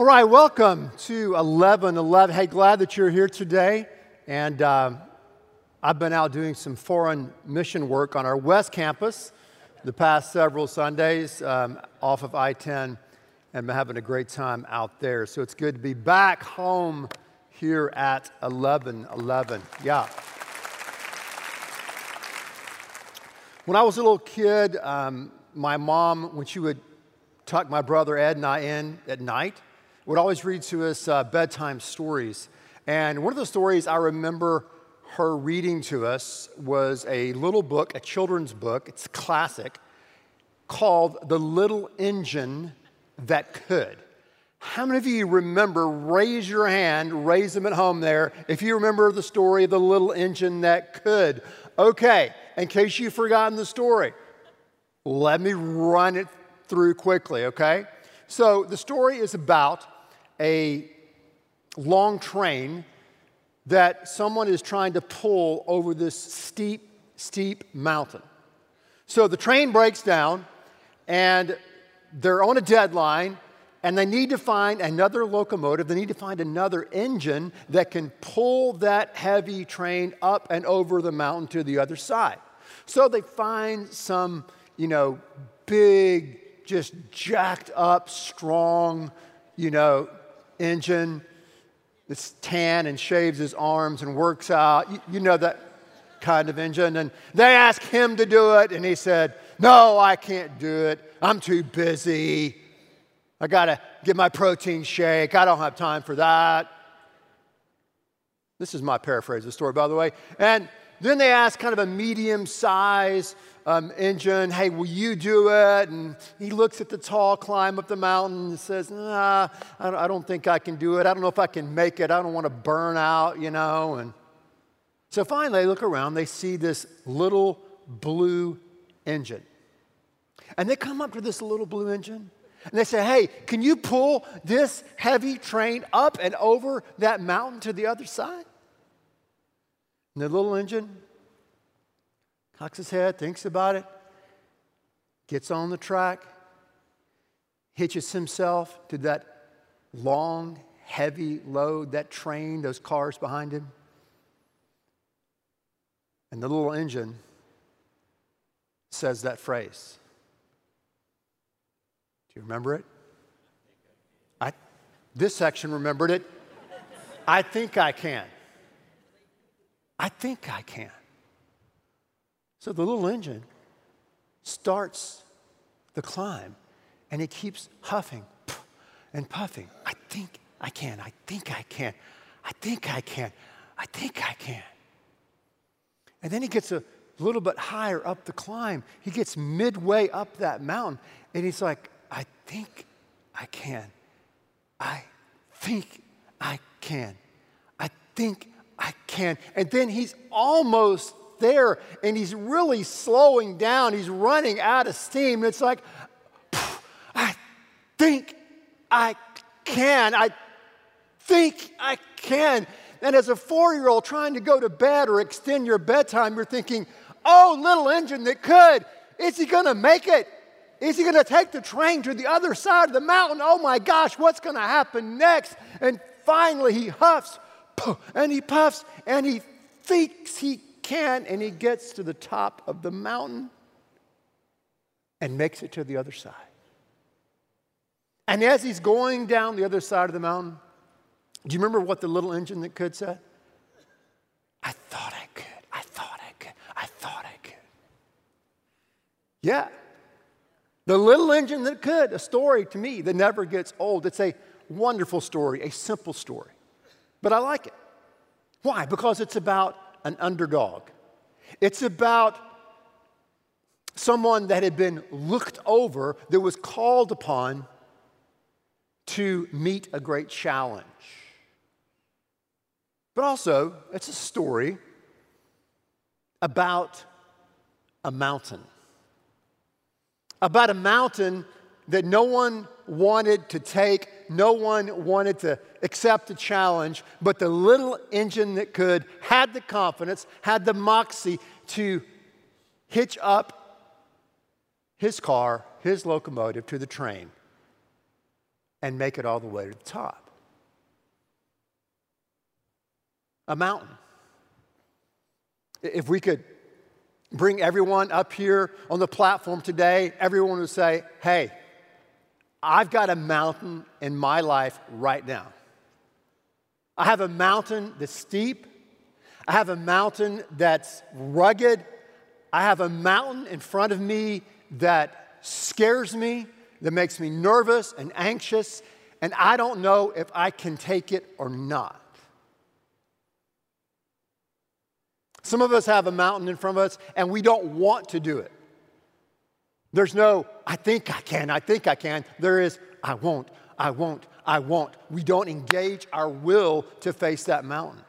All right, welcome to 1111. Hey, glad that you're here today. And uh, I've been out doing some foreign mission work on our West Campus the past several Sundays um, off of I 10 and been having a great time out there. So it's good to be back home here at 1111. Yeah. When I was a little kid, um, my mom, when she would tuck my brother Ed and I in at night, would always read to us uh, bedtime stories. And one of the stories I remember her reading to us was a little book, a children's book, it's classic, called The Little Engine That Could. How many of you remember, raise your hand, raise them at home there, if you remember the story of the little engine that could? Okay, in case you've forgotten the story, let me run it through quickly, okay? So the story is about a long train that someone is trying to pull over this steep, steep mountain. So the train breaks down and they're on a deadline and they need to find another locomotive, they need to find another engine that can pull that heavy train up and over the mountain to the other side. So they find some, you know, big, just jacked up, strong, you know, engine that's tan and shaves his arms and works out. You, you, know that kind of engine. And they asked him to do it, and he said, No, I can't do it. I'm too busy. I got to get my protein shake. I don't have time for that. This is my paraphrase of the story, by the way. And then they asked kind of a medium size um, engine, hey, will you do it? And he looks at the tall climb up the mountain and says, nah, I don't think I can do it. I don't know if I can make it. I don't want to burn out, you know. And so finally, they look around, they see this little blue engine. And they come up to this little blue engine and they say, hey, can you pull this heavy train up and over that mountain to the other side? And the little engine cocks his head, thinks about it, gets on the track, hitches himself to that long, heavy load, that train, those cars behind him. And the little engine says that phrase. Do you remember it? I, this section remembered it. I think I can. I think I can. So the little engine starts the climb and it keeps huffing and puffing. I think I can. I think I can. I think I can. I think I can. And then he gets a little bit higher up the climb. He gets midway up that mountain and he's like, I think I can. I think I can. I think I can. And then he's almost there and he's really slowing down. He's running out of steam. And It's like, I think I can. I think I can. And as a four year old trying to go to bed or extend your bedtime, you're thinking, oh, little engine that could. Is he going to make it? Is he going to take the train to the other side of the mountain? Oh my gosh, what's going to happen next? And finally, he huffs and he puffs and he thinks he can, and he gets to the top of the mountain and makes it to the other side. And as he's going down the other side of the mountain, do you remember what the little engine that could said? I thought I could. I thought I could. I thought I could. Yeah. The little engine that could, a story to me that never gets old. It's a wonderful story, a simple story. But I like it. Why? Because it's about an underdog. It's about someone that had been looked over, that was called upon to meet a great challenge. But also, it's a story about a mountain. About a mountain that no one wanted to take, no one wanted to accept the challenge, but the little engine that could had the confidence, had the moxie to hitch up his car, his locomotive to the train and make it all the way to the top. A mountain. If we could bring everyone up here on the platform today, everyone would say, Hey, I've got a mountain in my life right now. I have a mountain that's steep. I have a mountain that's rugged. I have a mountain in front of me that scares me, that makes me nervous and anxious, and I don't know if I can take it or not. Some of us have a mountain in front of us and we don't want to do it. There's no, I think I can, I think I can. There is, I won't, I won't, I won't. We don't engage our will to face that mountain.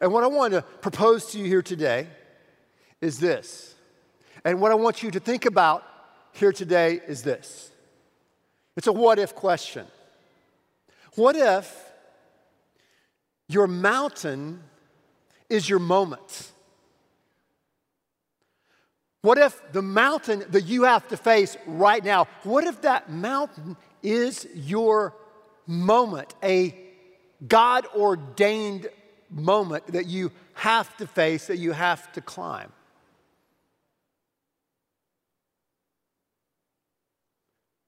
And what I want to propose to you here today is this. And what I want you to think about here today is this it's a what if question. What if your mountain is your moment? What if the mountain that you have to face right now, what if that mountain is your moment, a God ordained moment that you have to face, that you have to climb?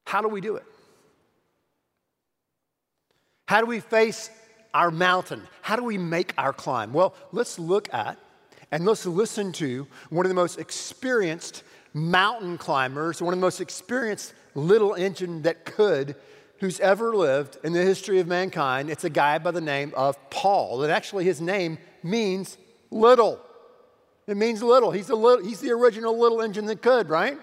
How do we do it? How do we face our mountain? How do we make our climb? Well, let's look at and let's listen to one of the most experienced mountain climbers, one of the most experienced little engine that could who's ever lived in the history of mankind. It's a guy by the name of Paul. And actually, his name means little. It means little. He's the, little, he's the original little engine that could, right?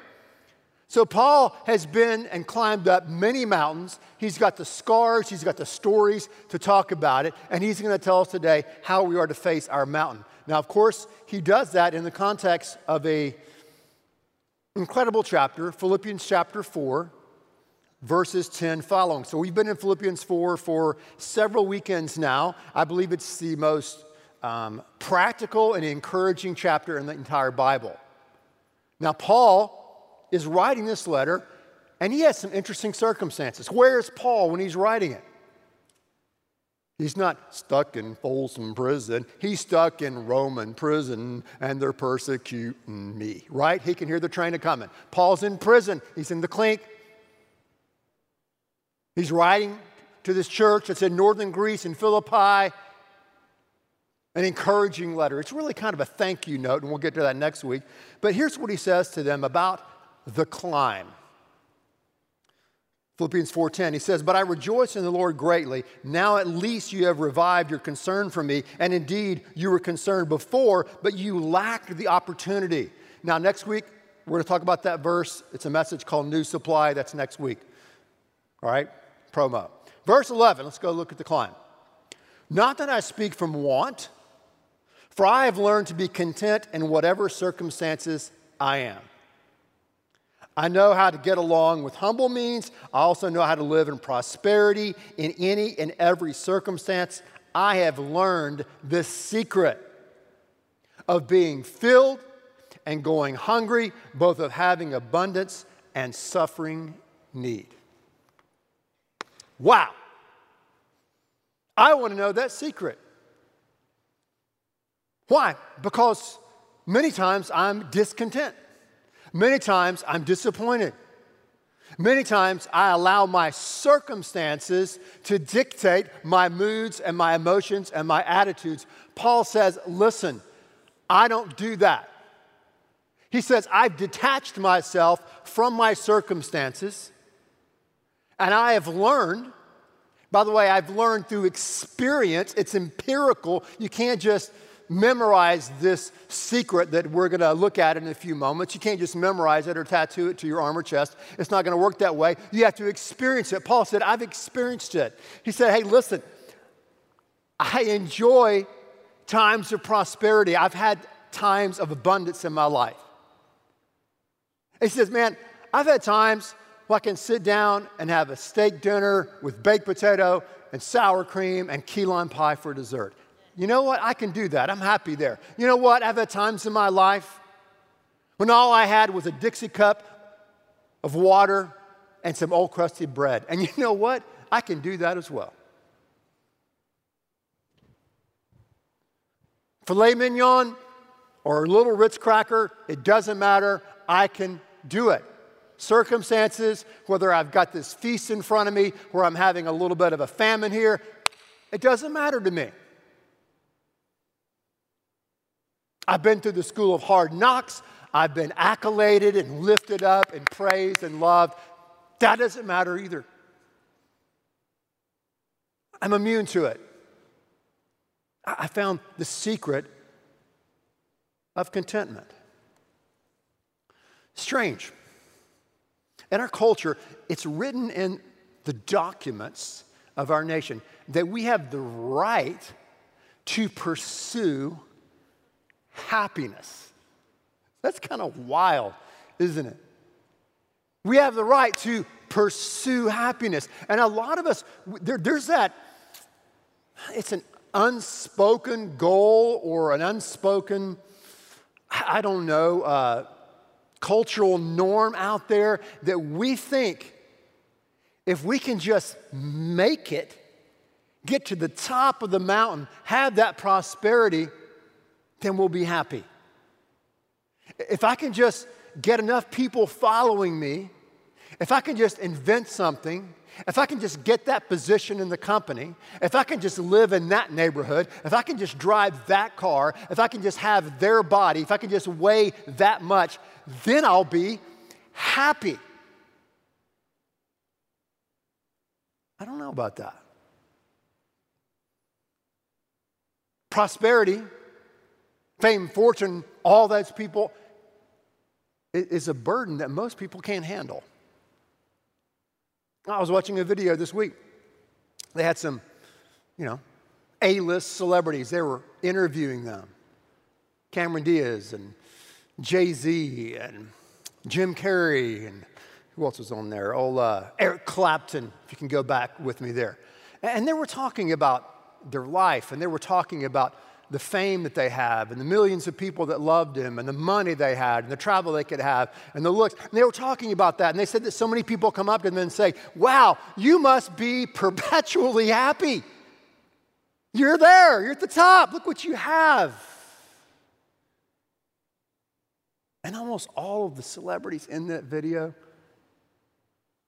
So, Paul has been and climbed up many mountains. He's got the scars, he's got the stories to talk about it, and he's going to tell us today how we are to face our mountain. Now, of course, he does that in the context of a incredible chapter, Philippians chapter 4, verses 10 following. So, we've been in Philippians 4 for several weekends now. I believe it's the most um, practical and encouraging chapter in the entire Bible. Now, Paul is writing this letter, and he has some interesting circumstances. Where is Paul when he's writing it? He's not stuck in Folsom prison. He's stuck in Roman prison and they're persecuting me, right? He can hear the train a coming. Paul's in prison. He's in the clink. He's writing to this church that's in northern Greece in Philippi an encouraging letter. It's really kind of a thank you note, and we'll get to that next week. But here's what he says to them about the climb. Philippians 4:10 he says, "But I rejoice in the Lord greatly. Now at least you have revived your concern for me, and indeed you were concerned before, but you lacked the opportunity." Now next week we're going to talk about that verse. It's a message called New Supply. That's next week. All right? Promo. Verse 11, let's go look at the climb. Not that I speak from want, for I have learned to be content in whatever circumstances I am. I know how to get along with humble means. I also know how to live in prosperity in any and every circumstance. I have learned this secret of being filled and going hungry, both of having abundance and suffering need. Wow. I want to know that secret. Why? Because many times I'm discontent. Many times I'm disappointed. Many times I allow my circumstances to dictate my moods and my emotions and my attitudes. Paul says, Listen, I don't do that. He says, I've detached myself from my circumstances, and I have learned. By the way, I've learned through experience, it's empirical. You can't just memorize this secret that we're going to look at in a few moments. You can't just memorize it or tattoo it to your arm or chest. It's not going to work that way. You have to experience it. Paul said, I've experienced it. He said, Hey, listen, I enjoy times of prosperity. I've had times of abundance in my life. He says, Man, I've had times where I can sit down and have a steak dinner with baked potato and sour cream and key lime pie for dessert. You know what? I can do that. I'm happy there. You know what? I've had times in my life when all I had was a Dixie cup of water and some old crusty bread. And you know what? I can do that as well. Filet mignon or a little Ritz cracker, it doesn't matter. I can do it. Circumstances, whether I've got this feast in front of me, where I'm having a little bit of a famine here, it doesn't matter to me. I've been through the school of hard knocks. I've been accoladed and lifted up and praised and loved. That doesn't matter either. I'm immune to it. I found the secret of contentment. Strange. In our culture, it's written in the documents of our nation that we have the right to pursue happiness. That's kind of wild, isn't it? We have the right to pursue happiness. And a lot of us, there, there's that, it's an unspoken goal or an unspoken, I don't know, uh, cultural norm out there that we think if we can just make it, get to the top of the mountain, have that prosperity, then we'll be happy. If I can just get enough people following me, if I can just invent something, if I can just get that position in the company, if I can just live in that neighborhood, if I can just drive that car, if I can just have their body, if I can just weigh that much, then I'll be happy. I don't know about that. Prosperity, fame, fortune, all those people is a burden that most people can't handle. I was watching a video this week. They had some, you know, A list celebrities. They were interviewing them Cameron Diaz and Jay Z and Jim Carrey and who else was on there? Oh, uh, Eric Clapton, if you can go back with me there. And they were talking about their life and they were talking about the fame that they have and the millions of people that loved him and the money they had and the travel they could have and the looks. And they were talking about that. And they said that so many people come up to them and say, Wow, you must be perpetually happy. You're there, you're at the top. Look what you have. And almost all of the celebrities in that video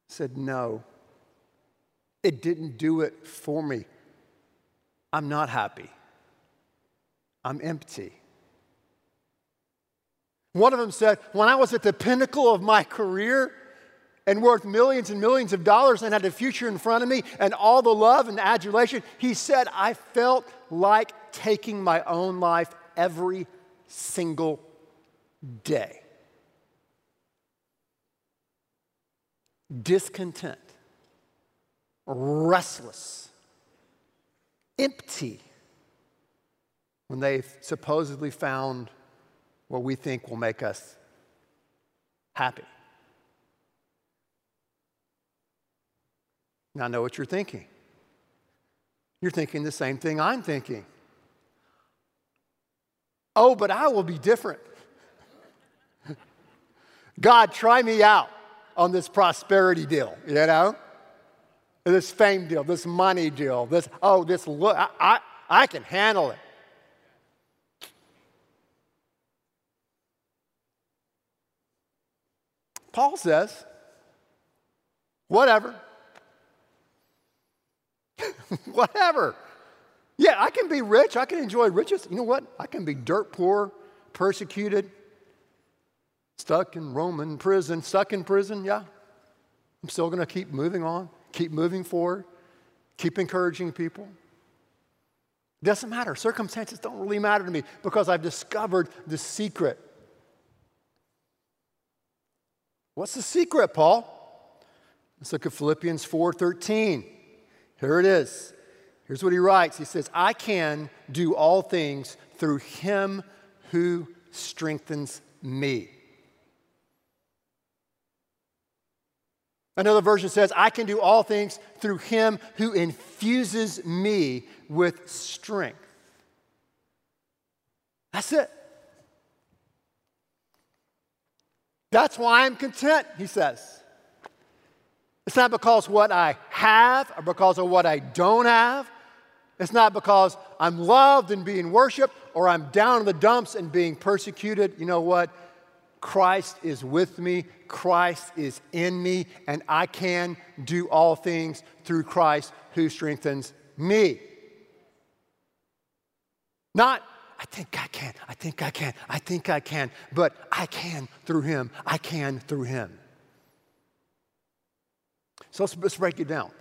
said, No, it didn't do it for me. I'm not happy. I'm empty. One of them said, When I was at the pinnacle of my career and worth millions and millions of dollars and had a future in front of me and all the love and adulation, he said, I felt like taking my own life every single day. Discontent, restless, empty when they've supposedly found what we think will make us happy. Now, I know what you're thinking. You're thinking the same thing I'm thinking. Oh, but I will be different. God, try me out on this prosperity deal, you know? This fame deal, this money deal, this, oh, this look, I, I, I can handle it. Paul says, whatever. whatever. Yeah, I can be rich. I can enjoy riches. You know what? I can be dirt poor, persecuted, stuck in Roman prison, stuck in prison. Yeah. I'm still going to keep moving on, keep moving forward, keep encouraging people. Doesn't matter. Circumstances don't really matter to me because I've discovered the secret What's the secret, Paul? Let's look at Philippians 4:13. Here it is. Here's what he writes. He says, "I can do all things through him who strengthens me." Another version says, I can do all things through him who infuses me with strength. That's it. That's why I'm content, he says. It's not because what I have or because of what I don't have. It's not because I'm loved and being worshiped or I'm down in the dumps and being persecuted. You know what? Christ is with me, Christ is in me, and I can do all things through Christ who strengthens me. Not, I think I can, I think I can, I think I can, but I can through him, I can through him. So let's, let's break it down.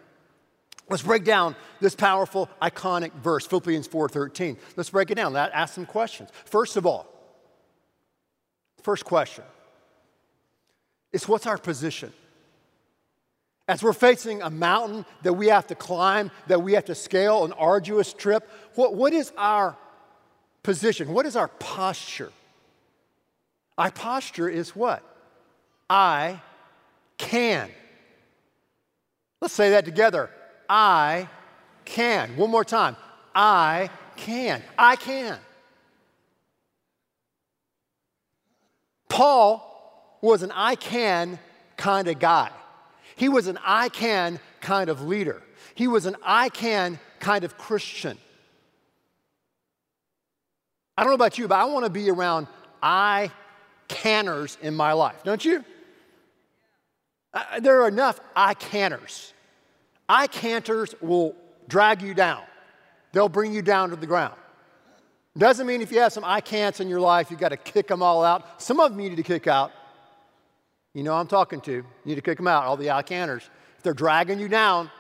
Let's break down this powerful, iconic verse, Philippians 4:13. Let's break it down. That ask some questions. First of all, first question is what's our position? As we're facing a mountain that we have to climb, that we have to scale, an arduous trip, what, what is our position? What is our posture? Our posture is what? I can. Let's say that together. I can. One more time. I can. I can. Paul was an I can kind of guy. He was an I can kind of leader. He was an I can kind of Christian. I don't know about you, but I want to be around I canners in my life, don't you? Uh, there are enough I canners. I canters will drag you down, they'll bring you down to the ground. Doesn't mean if you have some I can'ts in your life, you've got to kick them all out. Some of them you need to kick out. You know I'm talking to. You need to kick them out, all the I canners. If they're dragging you down,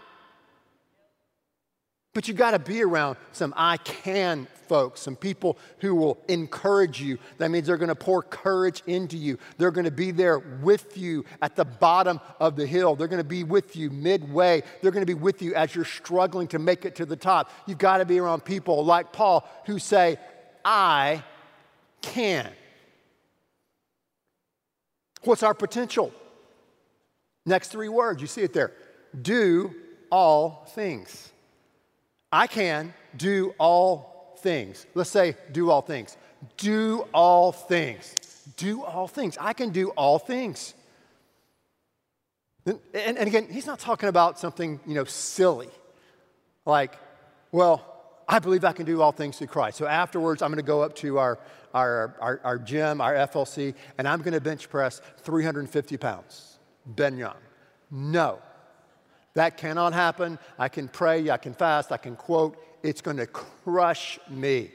but you got to be around some I can folks, some people who will encourage you. That means they're going to pour courage into you. They're going to be there with you at the bottom of the hill. They're going to be with you midway. They're going to be with you as you're struggling to make it to the top. You've got to be around people like Paul who say, I can. What's our potential? Next three words, you see it there. Do all things. I can do all things. Let's say, do all things. Do all things. Do all things. I can do all things. And, and, and, again, he's not talking about something, you know, silly. Like, well, I believe I can do all things through Christ. So afterwards, I'm going to go up to our, our, our, our gym, our FLC, and I'm going to bench press 350 pounds. Ben Young. No. That cannot happen. I can pray, I can fast, I can quote. It's going to crush me.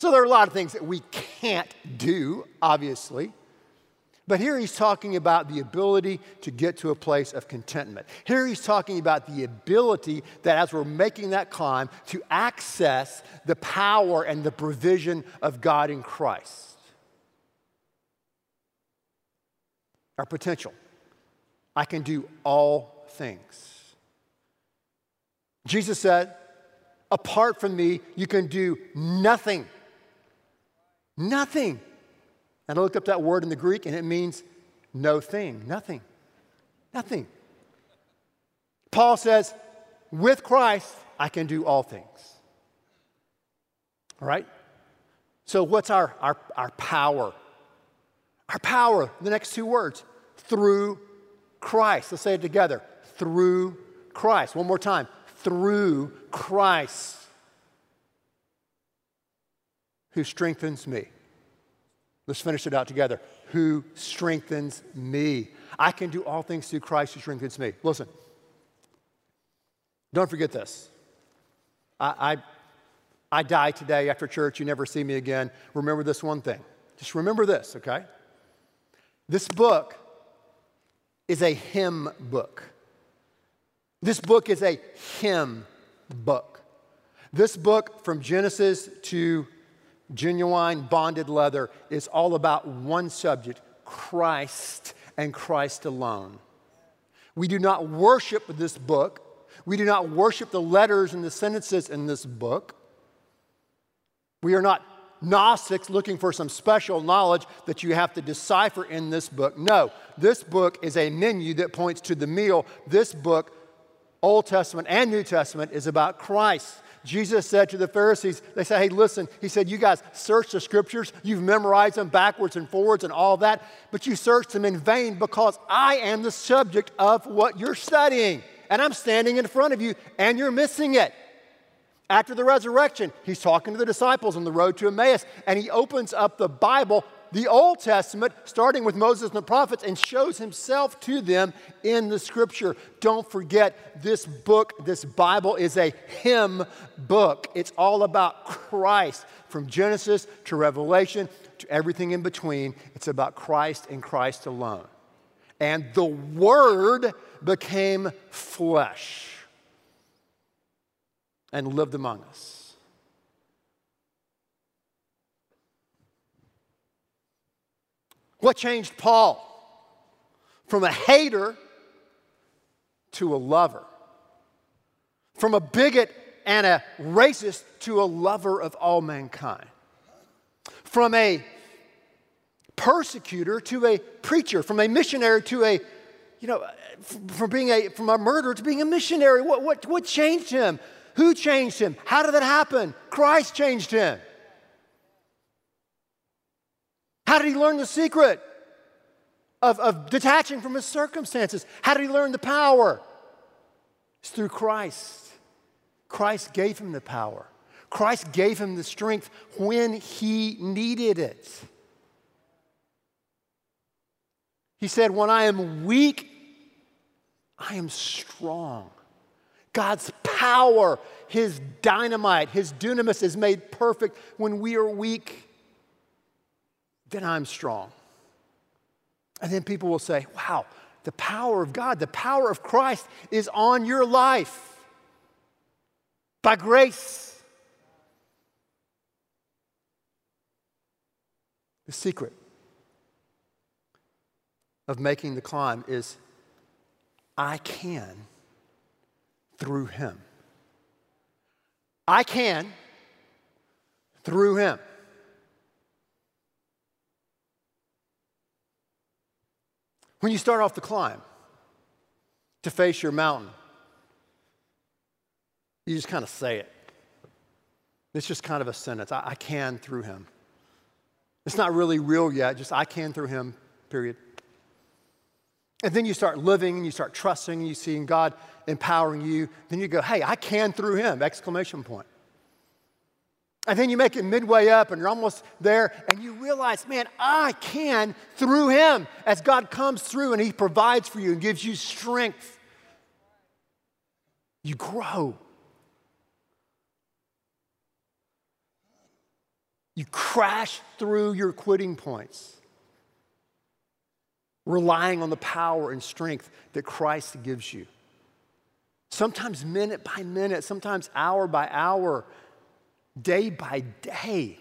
So there are a lot of things that we can't do, obviously. But here he's talking about the ability to get to a place of contentment. Here he's talking about the ability that as we're making that climb, to access the power and the provision of God in Christ. Our potential. I can do all things. Jesus said, Apart from me, you can do nothing. Nothing. And I looked up that word in the Greek and it means no thing, nothing. Nothing. Paul says, with Christ, I can do all things. All right? So, what's our, our, our power? Our power, the next two words, through Christ. Let's say it together through Christ. One more time through Christ who strengthens me. Let's finish it out together. Who strengthens me. I can do all things through Christ who strengthens me. Listen, don't forget this. I, I, I die today after church. You never see me again. Remember this one thing. Just remember this, okay? This book is a Him book. This book is a Him book. This book, from Genesis to genuine bonded leather, is all about one subject Christ and Christ alone. We do not worship this book. We do not worship the letters and the sentences in this book. We are not Gnostics looking for some special knowledge that you have to decipher in this book. No, this book is a menu that points to the meal. This book Old Testament and New Testament, is about Christ. Jesus said to the Pharisees, they say, hey, listen, he said, you guys search the scriptures, you've memorized them backwards and forwards and all that, but you search them in vain because I am the subject of what you're studying. And I'm standing in front of you and you're missing it. After the resurrection, he's talking to the disciples on the road to Emmaus, and he opens up the Bible the Old Testament, starting with Moses and the prophets, and shows himself to them in the scripture. Don't forget, this book, this Bible, is a Him book. It's all about Christ from Genesis to Revelation to everything in between. It's about Christ and Christ alone. And the Word became flesh and lived among us. What changed Paul? From a hater to a lover. From a bigot and a racist to a lover of all mankind. From a persecutor to a preacher. From a missionary to a, you know, from being a from a murderer to being a missionary. What, what, what changed him? Who changed him? How did that happen? Christ changed him. How did he learn the secret of, of detaching from his circumstances? How did he learn the power? It's through Christ. Christ gave him the power. Christ gave him the strength when he needed it. He said, When I am weak, I am strong. God's power, his dynamite, his dunamis is made perfect when we are weak then I'm strong. And then people will say, wow, the power of God, the power of Christ is on your life by grace. The secret of making the climb is I can through Him. I can through Him. When you start off the climb to face your mountain, you just kind of say it. It's just kind of a sentence. I, I can through him. It's not really real yet, just I can through him, period. And then you start living and you start trusting and you see God empowering you. Then you go, hey, I can through him, exclamation point. And then you make it midway up and you're almost there and you realize, man, I can through him as God comes through and he provides for you and gives you strength. You grow. You crash through your quitting points, relying on the power and strength that Christ gives you. Sometimes minute by minute, sometimes hour by hour day by day.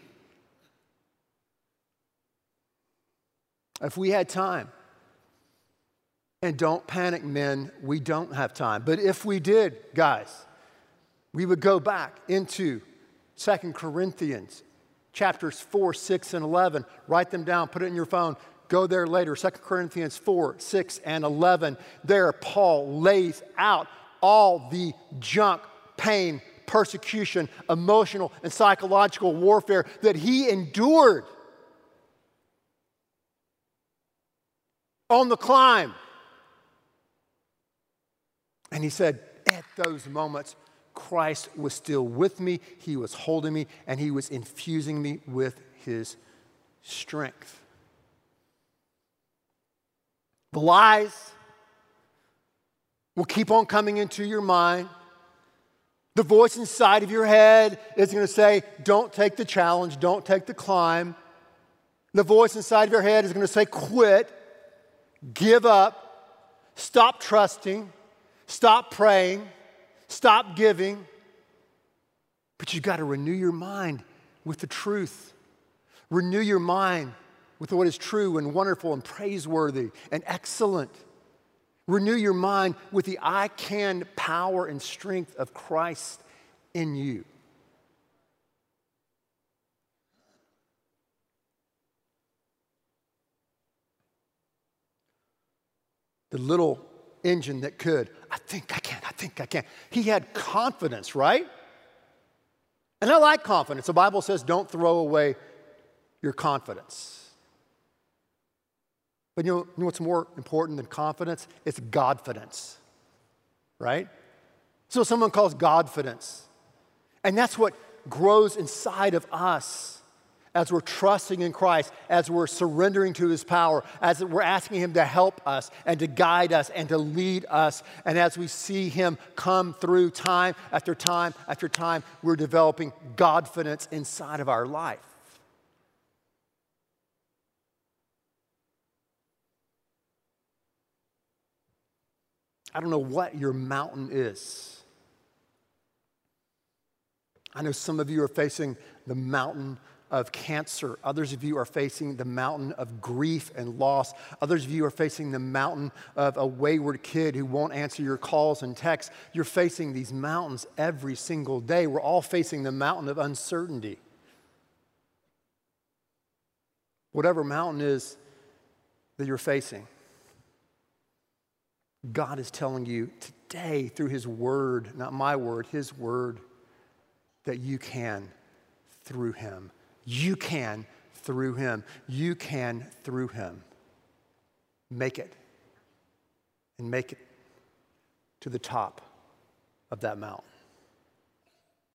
If we had time, and don't panic, men, we don't have time. But if we did, guys, we would go back into Second Corinthians chapters 4, 6, and 11. Write them down, put it in your phone. Go there later. Second Corinthians 4, 6, and 11. There, Paul lays out all the junk, pain, persecution, emotional, and psychological warfare that he endured on the climb. And he said, at those moments, Christ was still with me, he was holding me, and he was infusing me with his strength. The lies will keep on coming into your mind. The voice inside of your head is going to say, Don't take the challenge, don't take the climb. The voice inside of your head is going to say, Quit, give up, stop trusting, stop praying, stop giving. But you've got to renew your mind with the truth. Renew your mind with what is true and wonderful and praiseworthy and excellent. Renew your mind with the I can power and strength of Christ in you. The little engine that could. I think I can, I think I can. He had confidence, right? And I like confidence. The Bible says don't throw away your confidence. But you know, you know what's more important than confidence? It's Godfidence, right? So someone calls Godfidence. And that's what grows inside of us as we're trusting in Christ, as we're surrendering to His power, as we're asking Him to help us and to guide us and to lead us, and as we see Him come through time after time after time, we're developing Godfidence inside of our life. I don't know what your mountain is. I know some of you are facing the mountain of cancer. Others of you are facing the mountain of grief and loss. Others of you are facing the mountain of a wayward kid who won't answer your calls and texts. You're facing these mountains every single day. We're all facing the mountain of uncertainty. Whatever mountain is that you're facing, God is telling you today through His Word, not my word, His Word, that you can through Him you can through him. You can through him make it and make it to the top of that mountain.